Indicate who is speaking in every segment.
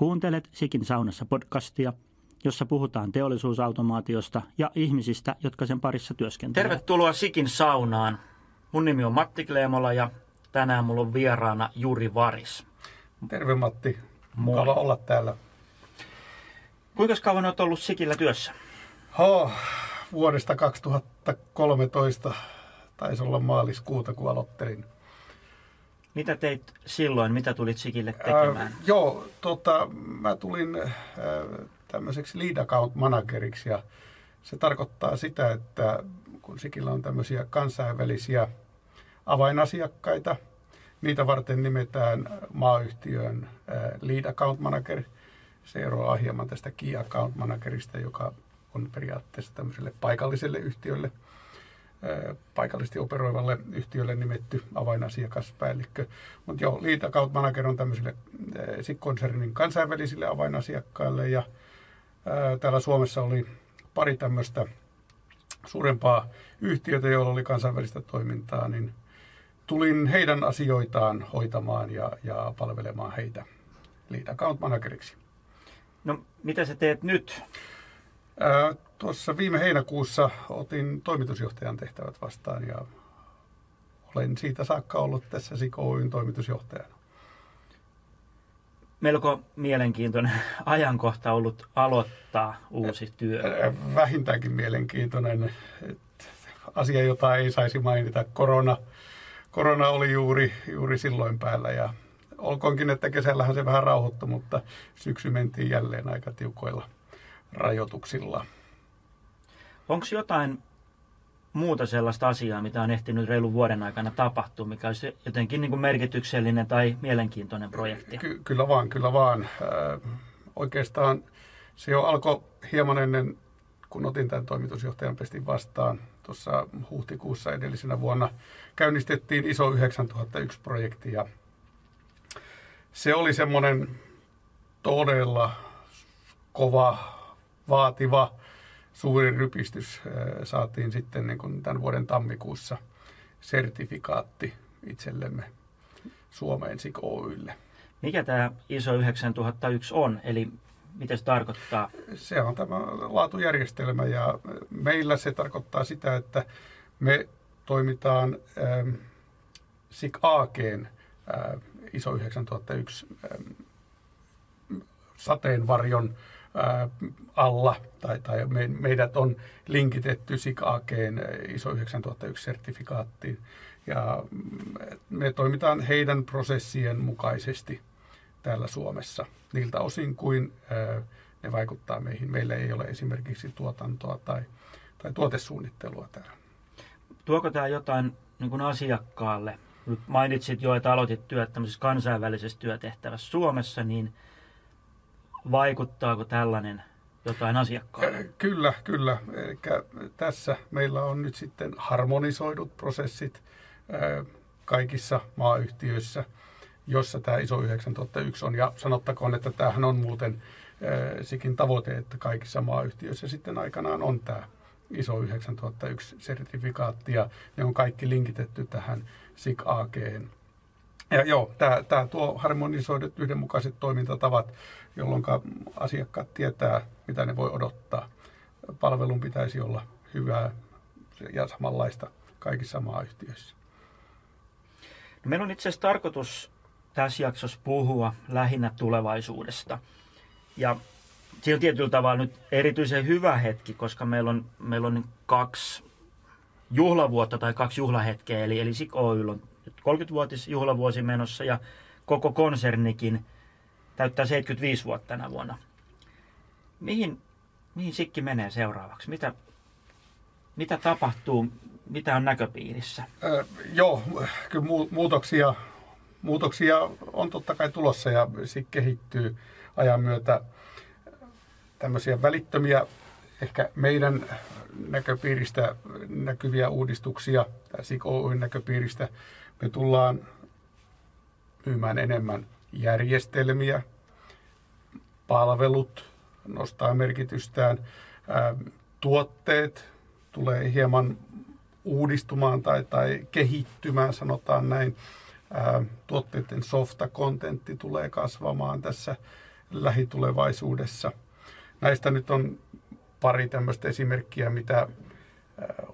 Speaker 1: Kuuntelet Sikin saunassa podcastia, jossa puhutaan teollisuusautomaatiosta ja ihmisistä, jotka sen parissa työskentelevät.
Speaker 2: Tervetuloa Sikin saunaan. Mun nimi on Matti Kleemola ja tänään mulla on vieraana Juri Varis.
Speaker 3: Terve Matti.
Speaker 2: Moi.
Speaker 3: Mukava olla täällä.
Speaker 2: Kuinka kauan olet ollut Sikillä työssä?
Speaker 3: Oh, vuodesta 2013 taisi olla maaliskuuta, kun aloittelin.
Speaker 2: Mitä teit silloin? Mitä tulit Sikille tekemään?
Speaker 3: Äh, joo, tota, mä tulin äh, tämmöiseksi lead account manageriksi ja se tarkoittaa sitä, että kun Sikillä on tämmöisiä kansainvälisiä avainasiakkaita, niitä varten nimetään maayhtiön äh, lead account manager. Se eroaa hieman tästä key account managerista, joka on periaatteessa tämmöiselle paikalliselle yhtiölle, paikallisesti operoivalle yhtiölle nimetty avainasiakaspäällikkö. Mutta joo, lead account manager on tämmöisille SIK-konsernin kansainvälisille avainasiakkaille ja ää, täällä Suomessa oli pari tämmöistä suurempaa yhtiötä, joilla oli kansainvälistä toimintaa, niin tulin heidän asioitaan hoitamaan ja, ja palvelemaan heitä lead account manageriksi.
Speaker 2: No, mitä sä teet nyt?
Speaker 3: Ää, Tuossa viime heinäkuussa otin toimitusjohtajan tehtävät vastaan ja olen siitä saakka ollut tässä Sikoyn toimitusjohtajana.
Speaker 2: Melko mielenkiintoinen ajankohta ollut aloittaa uusi työ.
Speaker 3: Ää, Vähintäänkin mielenkiintoinen että asia, jota ei saisi mainita. Korona, korona oli juuri, juuri silloin päällä ja olkoonkin, että kesällähän se vähän rauhoittui, mutta syksy mentiin jälleen aika tiukoilla rajoituksilla.
Speaker 2: Onko jotain muuta sellaista asiaa, mitä on ehtinyt reilun vuoden aikana tapahtua, mikä olisi jotenkin niin kuin merkityksellinen tai mielenkiintoinen projekti?
Speaker 3: Ky- kyllä vaan, kyllä vaan. Äh, oikeastaan se jo alkoi hieman ennen, kun otin tämän toimitusjohtajan pestin vastaan. Tuossa huhtikuussa edellisenä vuonna käynnistettiin ISO 9001-projekti ja se oli semmoinen todella kova, vaativa, suuri rypistys. Äh, Saatiin sitten niin kuin tämän vuoden tammikuussa sertifikaatti itsellemme Suomeen SIK Oylle.
Speaker 2: Mikä tämä ISO 9001 on, eli mitä se tarkoittaa?
Speaker 3: Se on tämä laatujärjestelmä ja meillä se tarkoittaa sitä, että me toimitaan ähm, SIK AGn äh, ISO 9001 ähm, sateenvarjon äh, alla, tai, tai me, meidät on linkitetty SIK AGn ISO 9001-sertifikaattiin. Ja mm, me toimitaan heidän prosessien mukaisesti täällä Suomessa niiltä osin kuin ne vaikuttaa meihin. Meillä ei ole esimerkiksi tuotantoa tai, tai tuotesuunnittelua täällä.
Speaker 2: Tuoko tämä jotain niin kuin asiakkaalle? Nyt mainitsit jo, että aloitit työt tämmöisessä kansainvälisessä työtehtävässä Suomessa, niin vaikuttaako tällainen jotain asiakkaalle?
Speaker 3: Äh, Kyllä, kyllä. Eli tässä meillä on nyt sitten harmonisoidut prosessit äh, kaikissa maayhtiöissä, jossa tämä ISO 9001 on. Ja sanottakoon, että tämähän on muuten äh, sikin tavoite, että kaikissa maayhtiöissä sitten aikanaan on tämä ISO 9001-sertifikaatti ja ne on kaikki linkitetty tähän SIG AGen. Ja joo, tämä, tämä tuo harmonisoidut yhdenmukaiset toimintatavat, jolloin asiakkaat tietää, mitä ne voi odottaa. Palvelun pitäisi olla hyvää ja samanlaista kaikissa maayhtiöissä.
Speaker 2: No, meillä on itse asiassa tarkoitus tässä jaksossa puhua lähinnä tulevaisuudesta. Ja se on tietyllä tavalla nyt erityisen hyvä hetki, koska meillä on, meillä on kaksi juhlavuotta tai kaksi juhlahetkeä. Eli, eli SIK on 30-vuotis juhlavuosi menossa ja koko konsernikin täyttää 75 vuotta tänä vuonna. Mihin, mihin Sikki menee seuraavaksi? Mitä, mitä tapahtuu? Mitä on näköpiirissä?
Speaker 3: Ö, joo, kyllä mu- muutoksia, muutoksia on totta kai tulossa ja SIG kehittyy ajan myötä tämmöisiä välittömiä, ehkä meidän näköpiiristä näkyviä uudistuksia, tai SIG Oyn näköpiiristä. Me tullaan myymään enemmän järjestelmiä, palvelut nostaa merkitystään, ää, tuotteet tulee hieman uudistumaan tai, tai kehittymään, sanotaan näin. Tuotteiden softa-kontentti tulee kasvamaan tässä lähitulevaisuudessa. Näistä nyt on pari tämmöistä esimerkkiä, mitä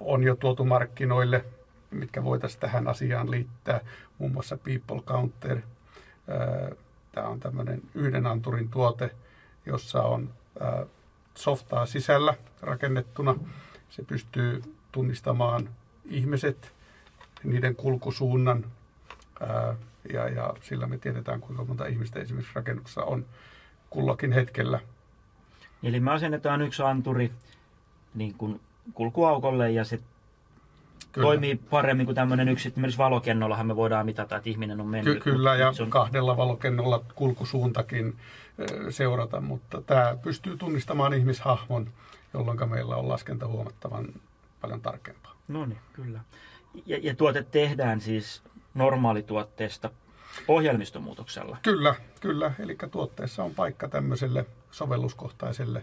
Speaker 3: on jo tuotu markkinoille, mitkä voitaisiin tähän asiaan liittää. Muun muassa People Counter. Tämä on tämmöinen yhden anturin tuote, jossa on softaa sisällä rakennettuna. Se pystyy tunnistamaan ihmiset, niiden kulkusuunnan ja, ja sillä me tiedetään, kuinka monta ihmistä esimerkiksi rakennuksessa on kullakin hetkellä.
Speaker 2: Eli me asennetaan yksi anturi niin kuin kulkuaukolle ja se Kyllä. toimii paremmin kuin tämmöinen yksi. Esimerkiksi valokennollahan me voidaan mitata, että ihminen on mennyt.
Speaker 3: Ky- kyllä, ja on... kahdella valokennolla kulkusuuntakin seurata, mutta tämä pystyy tunnistamaan ihmishahmon, jolloin meillä on laskenta huomattavan paljon tarkempaa.
Speaker 2: No niin, kyllä. Ja, ja tuote tehdään siis normaalituotteesta ohjelmistomuutoksella.
Speaker 3: Kyllä, kyllä. Eli tuotteessa on paikka tämmöiselle sovelluskohtaiselle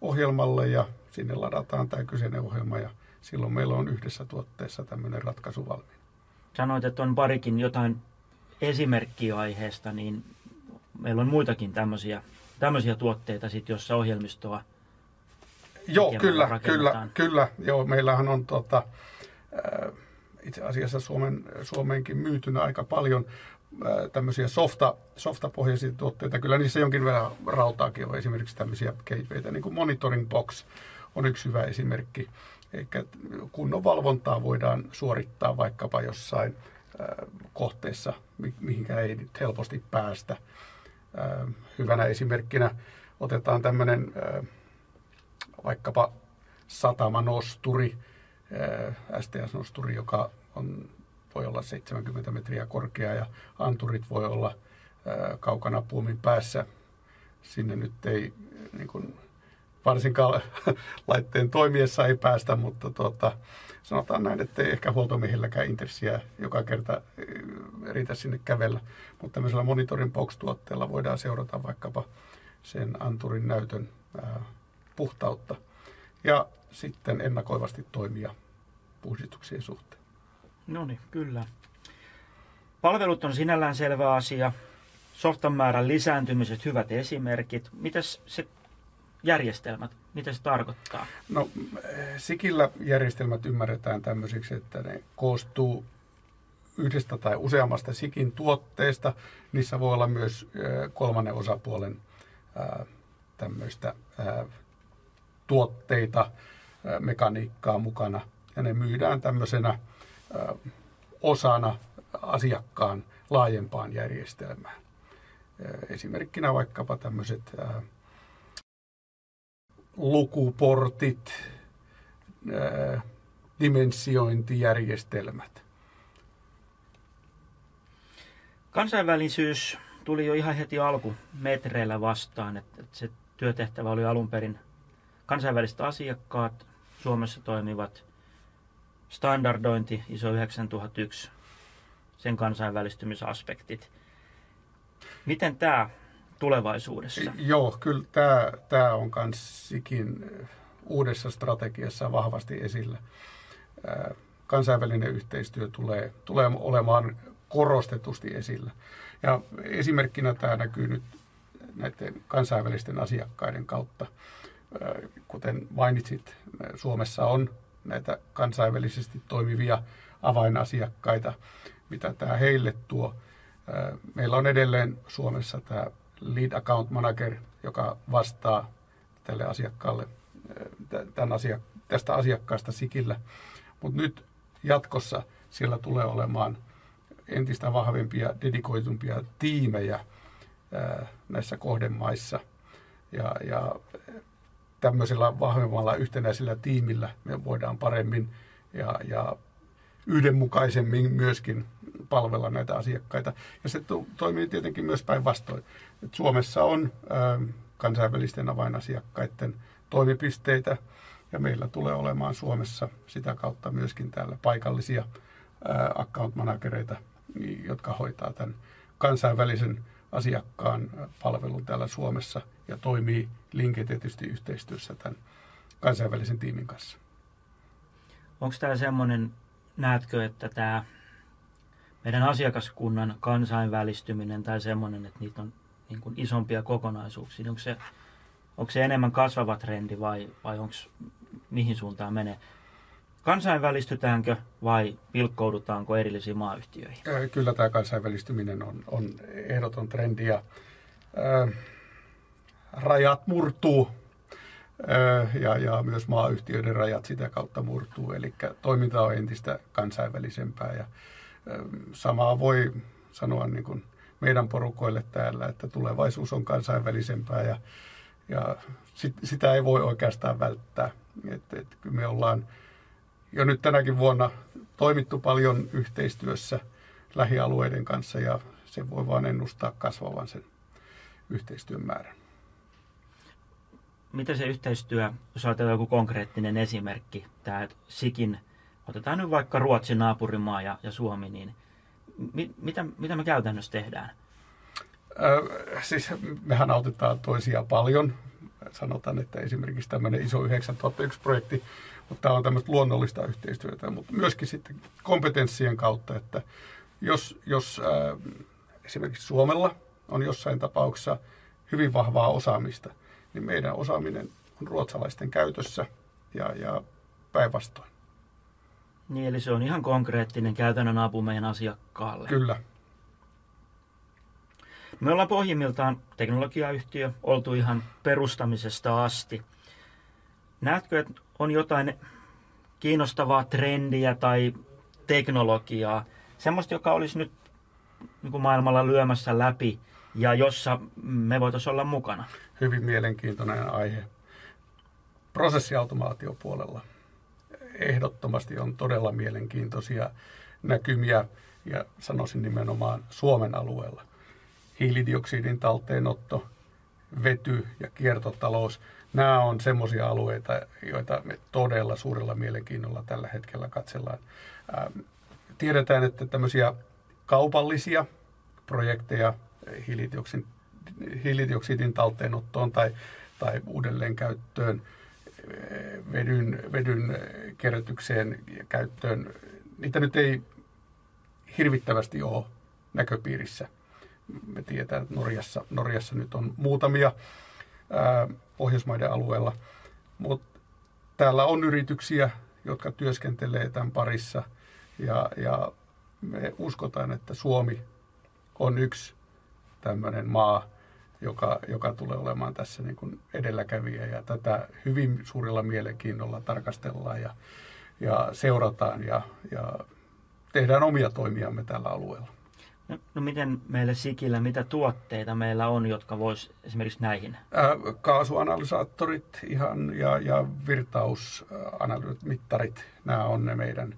Speaker 3: ohjelmalle ja sinne ladataan tämä kyseinen ohjelma ja silloin meillä on yhdessä tuotteessa tämmöinen ratkaisu valmiina.
Speaker 2: Sanoit, että on parikin jotain esimerkkiä aiheesta, niin meillä on muitakin tämmöisiä, tämmöisiä tuotteita, sit, jossa ohjelmistoa
Speaker 3: Joo, kyllä, kyllä, kyllä. Joo, meillähän on tota, itse asiassa Suomen, Suomeenkin myytynä aika paljon tämmöisiä softa, softapohjaisia tuotteita. Kyllä niissä jonkin verran rautaakin on esimerkiksi tämmöisiä keipeitä, niin kuin Monitoring Box on yksi hyvä esimerkki. Eli kunnon valvontaa voidaan suorittaa vaikkapa jossain kohteessa, mihinkä ei nyt helposti päästä. Hyvänä esimerkkinä otetaan tämmöinen vaikkapa satamanosturi, STS-nosturi, joka on, voi olla 70 metriä korkea ja anturit voi olla kaukana puomin päässä. Sinne nyt ei niin kuin, varsinkaan laitteen toimiessa ei päästä, mutta tuota, sanotaan näin, että ei ehkä huoltomiehilläkään intressiä joka kerta riitä sinne kävellä. Mutta tämmöisellä monitorin box-tuotteella voidaan seurata vaikkapa sen anturin näytön ää, puhtautta ja sitten ennakoivasti toimia puhdistuksien suhteen.
Speaker 2: No niin, kyllä. Palvelut on sinällään selvä asia. Softan määrän lisääntymiset, hyvät esimerkit. Mitäs se järjestelmät, mitä se tarkoittaa?
Speaker 3: No, Sikillä järjestelmät ymmärretään tämmöisiksi, että ne koostuu yhdestä tai useammasta Sikin tuotteesta. Niissä voi olla myös kolmannen osapuolen tämmöistä tuotteita, mekaniikkaa mukana. Ja ne myydään tämmöisenä osana asiakkaan laajempaan järjestelmään. Esimerkkinä vaikkapa tämmöiset lukuportit, dimensiointijärjestelmät.
Speaker 2: Kansainvälisyys tuli jo ihan heti alkumetreillä vastaan, että se työtehtävä oli alun perin kansainväliset asiakkaat, Suomessa toimivat standardointi, ISO 9001, sen kansainvälistymisaspektit. Miten tämä tulevaisuudessa?
Speaker 3: Joo, kyllä tämä, tämä on kanssikin uudessa strategiassa vahvasti esillä. Kansainvälinen yhteistyö tulee, tulee olemaan korostetusti esillä. Ja esimerkkinä tämä näkyy nyt näiden kansainvälisten asiakkaiden kautta. Kuten mainitsit, Suomessa on näitä kansainvälisesti toimivia avainasiakkaita, mitä tämä heille tuo. Meillä on edelleen Suomessa tämä lead account manager, joka vastaa tälle asiakkaalle tämän asia, tästä asiakkaasta sikillä. Mutta nyt jatkossa siellä tulee olemaan entistä vahvempia, dedikoitumpia tiimejä näissä kohdemaissa. Ja, ja tämmöisellä vahvemmalla yhtenäisellä tiimillä me voidaan paremmin ja, ja yhdenmukaisemmin myöskin palvella näitä asiakkaita. Ja se to, toimii tietenkin myös päinvastoin. Suomessa on ä, kansainvälisten avainasiakkaiden toimipisteitä ja meillä tulee olemaan Suomessa sitä kautta myöskin täällä paikallisia ä, account managereita, jotka hoitaa tämän kansainvälisen asiakkaan palvelun täällä Suomessa ja toimii linkitetysti yhteistyössä tämän kansainvälisen tiimin kanssa.
Speaker 2: Onko tämä semmoinen, näetkö, että tämä meidän asiakaskunnan kansainvälistyminen tai semmoinen, että niitä on, niin kuin isompia kokonaisuuksia? Onko se, onko se enemmän kasvava trendi vai, vai onko, mihin suuntaan menee? Kansainvälistytäänkö vai pilkkoudutaanko erillisiin maayhtiöihin?
Speaker 3: Kyllä tämä kansainvälistyminen on, on ehdoton trendi ja ää, rajat murtuu ja, ja myös maayhtiöiden rajat sitä kautta murtuu. Eli toiminta on entistä kansainvälisempää ja samaa voi sanoa niin kuin meidän porukoille täällä, että tulevaisuus on kansainvälisempää ja, ja sit, sitä ei voi oikeastaan välttää. Et, et, me ollaan jo nyt tänäkin vuonna toimittu paljon yhteistyössä lähialueiden kanssa ja se voi vain ennustaa kasvavan sen yhteistyön määrän.
Speaker 2: Miten se yhteistyö, jos ajatellaan joku konkreettinen esimerkki, tämä Sikin, otetaan nyt vaikka Ruotsin naapurimaa ja, ja Suomi, niin mi, mitä, mitä me käytännössä tehdään?
Speaker 3: Ö, siis mehän autetaan toisia paljon. Sanotaan, että esimerkiksi tämmöinen iso 9001-projekti mutta tämä on tämmöistä luonnollista yhteistyötä, mutta myöskin sitten kompetenssien kautta, että jos, jos äh, esimerkiksi Suomella on jossain tapauksessa hyvin vahvaa osaamista, niin meidän osaaminen on ruotsalaisten käytössä ja, ja päinvastoin.
Speaker 2: Niin, eli se on ihan konkreettinen käytännön apu meidän asiakkaalle.
Speaker 3: Kyllä.
Speaker 2: Me ollaan pohjimmiltaan teknologiayhtiö, oltu ihan perustamisesta asti. Näetkö, että on jotain kiinnostavaa trendiä tai teknologiaa, semmoista, joka olisi nyt niin maailmalla lyömässä läpi ja jossa me voitaisiin olla mukana?
Speaker 3: Hyvin mielenkiintoinen aihe. Prosessiautomaatiopuolella ehdottomasti on todella mielenkiintoisia näkymiä ja sanoisin nimenomaan Suomen alueella. Hiilidioksidin talteenotto, vety ja kiertotalous – nämä on semmoisia alueita, joita me todella suurella mielenkiinnolla tällä hetkellä katsellaan. Ähm, tiedetään, että tämmöisiä kaupallisia projekteja hiilidioksidin, talteenottoon tai, tai uudelleenkäyttöön, vedyn, vedyn kerätykseen ja käyttöön, niitä nyt ei hirvittävästi ole näköpiirissä. Me tiedetään, että Norjassa, Norjassa nyt on muutamia Pohjoismaiden alueella. Mutta täällä on yrityksiä, jotka työskentelee tämän parissa ja, ja me uskotaan, että Suomi on yksi tämmöinen maa, joka, joka tulee olemaan tässä niin kuin edelläkävijä ja tätä hyvin suurella mielenkiinnolla tarkastellaan ja, ja seurataan ja, ja tehdään omia toimiamme tällä alueella.
Speaker 2: No, no miten meille Sikillä, mitä tuotteita meillä on, jotka vois esimerkiksi näihin?
Speaker 3: Ää, kaasuanalysaattorit ihan ja, ja virtausmittarit, nämä on ne meidän,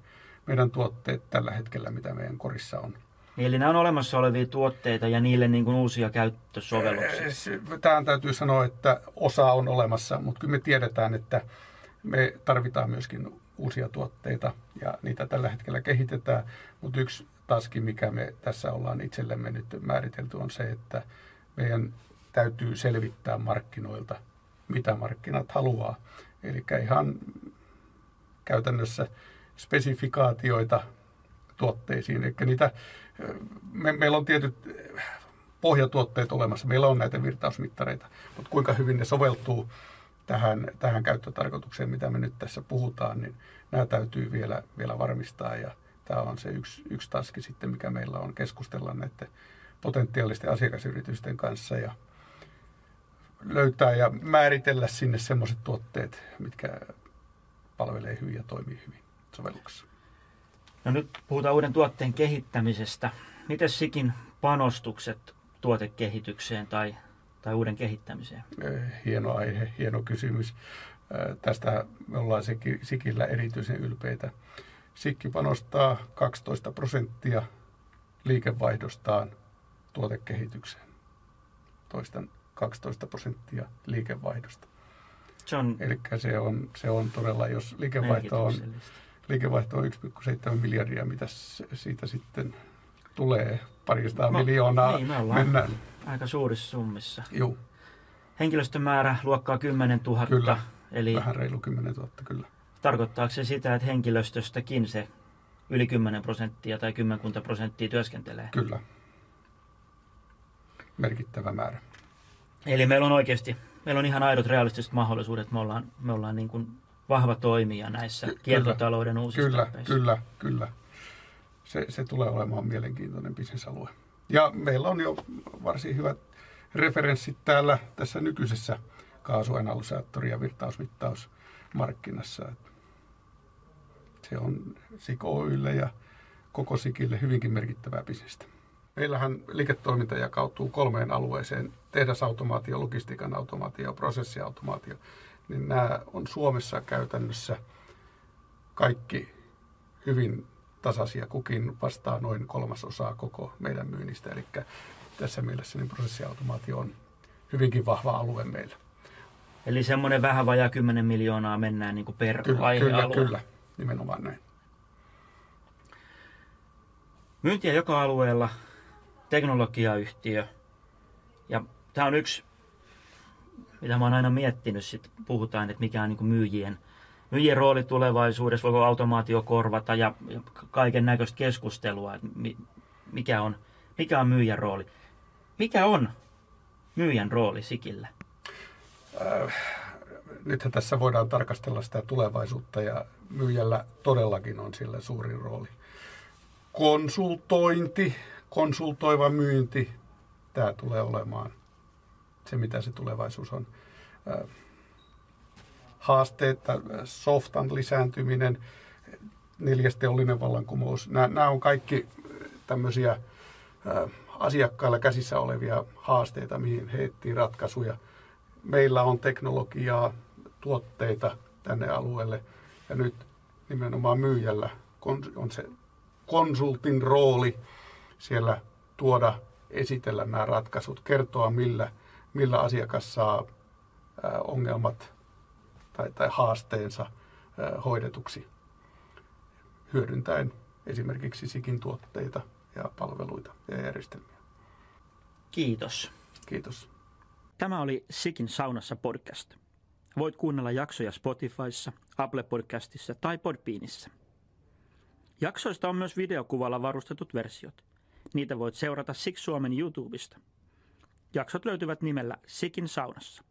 Speaker 3: meidän tuotteet tällä hetkellä, mitä meidän korissa on.
Speaker 2: Eli nämä on olemassa olevia tuotteita ja niille niin kuin uusia käyttösovelluksia?
Speaker 3: Tähän täytyy sanoa, että osa on olemassa, mutta kyllä me tiedetään, että me tarvitaan myöskin uusia tuotteita ja niitä tällä hetkellä kehitetään, mutta yksi taski, mikä me tässä ollaan itsellemme nyt määritelty, on se, että meidän täytyy selvittää markkinoilta, mitä markkinat haluaa. Eli ihan käytännössä spesifikaatioita tuotteisiin. Eli niitä, me, meillä on tietyt pohjatuotteet olemassa, meillä on näitä virtausmittareita, mutta kuinka hyvin ne soveltuu tähän, tähän käyttötarkoitukseen, mitä me nyt tässä puhutaan, niin nämä täytyy vielä, vielä varmistaa. Ja Tämä on se yksi, yksi taski sitten, mikä meillä on keskustella näiden potentiaalisten asiakasyritysten kanssa ja löytää ja määritellä sinne semmoiset tuotteet, mitkä palvelee hyvin ja toimii hyvin sovelluksessa.
Speaker 2: No nyt puhutaan uuden tuotteen kehittämisestä. Miten sikin panostukset tuotekehitykseen tai, tai uuden kehittämiseen?
Speaker 3: Eh, hieno aihe, hieno kysymys. Eh, tästä me ollaan Sikillä erityisen ylpeitä. Sikki panostaa 12 prosenttia liikevaihdostaan tuotekehitykseen. Toistan 12 prosenttia liikevaihdosta.
Speaker 2: Se on
Speaker 3: Eli se on, se on todella, jos liikevaihto on, liikevaihto on 1,7 miljardia, mitä siitä sitten tulee parista no, miljoonaa.
Speaker 2: Niin, me mennään. aika suurissa summissa.
Speaker 3: Joo.
Speaker 2: Henkilöstömäärä luokkaa 10 000.
Speaker 3: Kyllä, eli vähän reilu 10 000, kyllä.
Speaker 2: Tarkoittaako se sitä, että henkilöstöstäkin se yli 10 prosenttia tai kymmenkunta prosenttia työskentelee?
Speaker 3: Kyllä. merkittävä määrä.
Speaker 2: Eli meillä on oikeasti, meillä on ihan aidot realistiset mahdollisuudet. Me ollaan, me ollaan niin kuin vahva toimija näissä Ky- kiertotalouden uusissa
Speaker 3: Kyllä,
Speaker 2: tarpeissa.
Speaker 3: kyllä, kyllä. Se, se tulee olemaan mielenkiintoinen bisnesalue. Ja meillä on jo varsin hyvät referenssit täällä tässä nykyisessä kaasuanalysaattori- ja virtausmittausmarkkinassa. Se on SIK Oylle ja koko SIKille hyvinkin merkittävää bisnestä. Meillähän liiketoiminta jakautuu kolmeen alueeseen. Tehdasautomaatio, logistiikan automaatio ja prosessiautomaatio. Niin nämä on Suomessa käytännössä kaikki hyvin tasaisia. Kukin vastaa noin kolmasosaa koko meidän myynnistä. Eli tässä mielessä niin prosessiautomaatio on hyvinkin vahva alue meillä.
Speaker 2: Eli semmoinen vähän vajaa 10 miljoonaa mennään niin kuin per
Speaker 3: Kyllä,
Speaker 2: aihealue.
Speaker 3: kyllä, kyllä, nimenomaan näin.
Speaker 2: Myyntiä joka alueella, teknologiayhtiö. Ja tämä on yksi, mitä mä oon aina miettinyt, sit puhutaan, että mikä on niin myyjien, myyjien rooli tulevaisuudessa, voiko automaatio korvata ja, ja kaiken näköistä keskustelua, että mi, mikä, on, mikä on myyjän rooli. Mikä on myyjän rooli Sikillä?
Speaker 3: nythän tässä voidaan tarkastella sitä tulevaisuutta ja myyjällä todellakin on sillä suuri rooli. Konsultointi, konsultoiva myynti, tämä tulee olemaan se, mitä se tulevaisuus on. Äh, Haasteet, äh, softan lisääntyminen, neljäs teollinen vallankumous, nämä, nämä on kaikki tämmöisiä äh, asiakkailla käsissä olevia haasteita, mihin he ratkaisuja. Meillä on teknologiaa, tuotteita tänne alueelle ja nyt nimenomaan myyjällä on se konsultin rooli siellä tuoda, esitellä nämä ratkaisut, kertoa millä, millä asiakas saa ongelmat tai, tai haasteensa hoidetuksi hyödyntäen esimerkiksi SIKin tuotteita ja palveluita ja järjestelmiä.
Speaker 2: Kiitos.
Speaker 3: Kiitos.
Speaker 1: Tämä oli Sikin saunassa podcast. Voit kuunnella jaksoja Spotifyssa, Apple Podcastissa tai Podbeanissa. Jaksoista on myös videokuvalla varustetut versiot. Niitä voit seurata Sik Suomen YouTubesta. Jaksot löytyvät nimellä Sikin saunassa.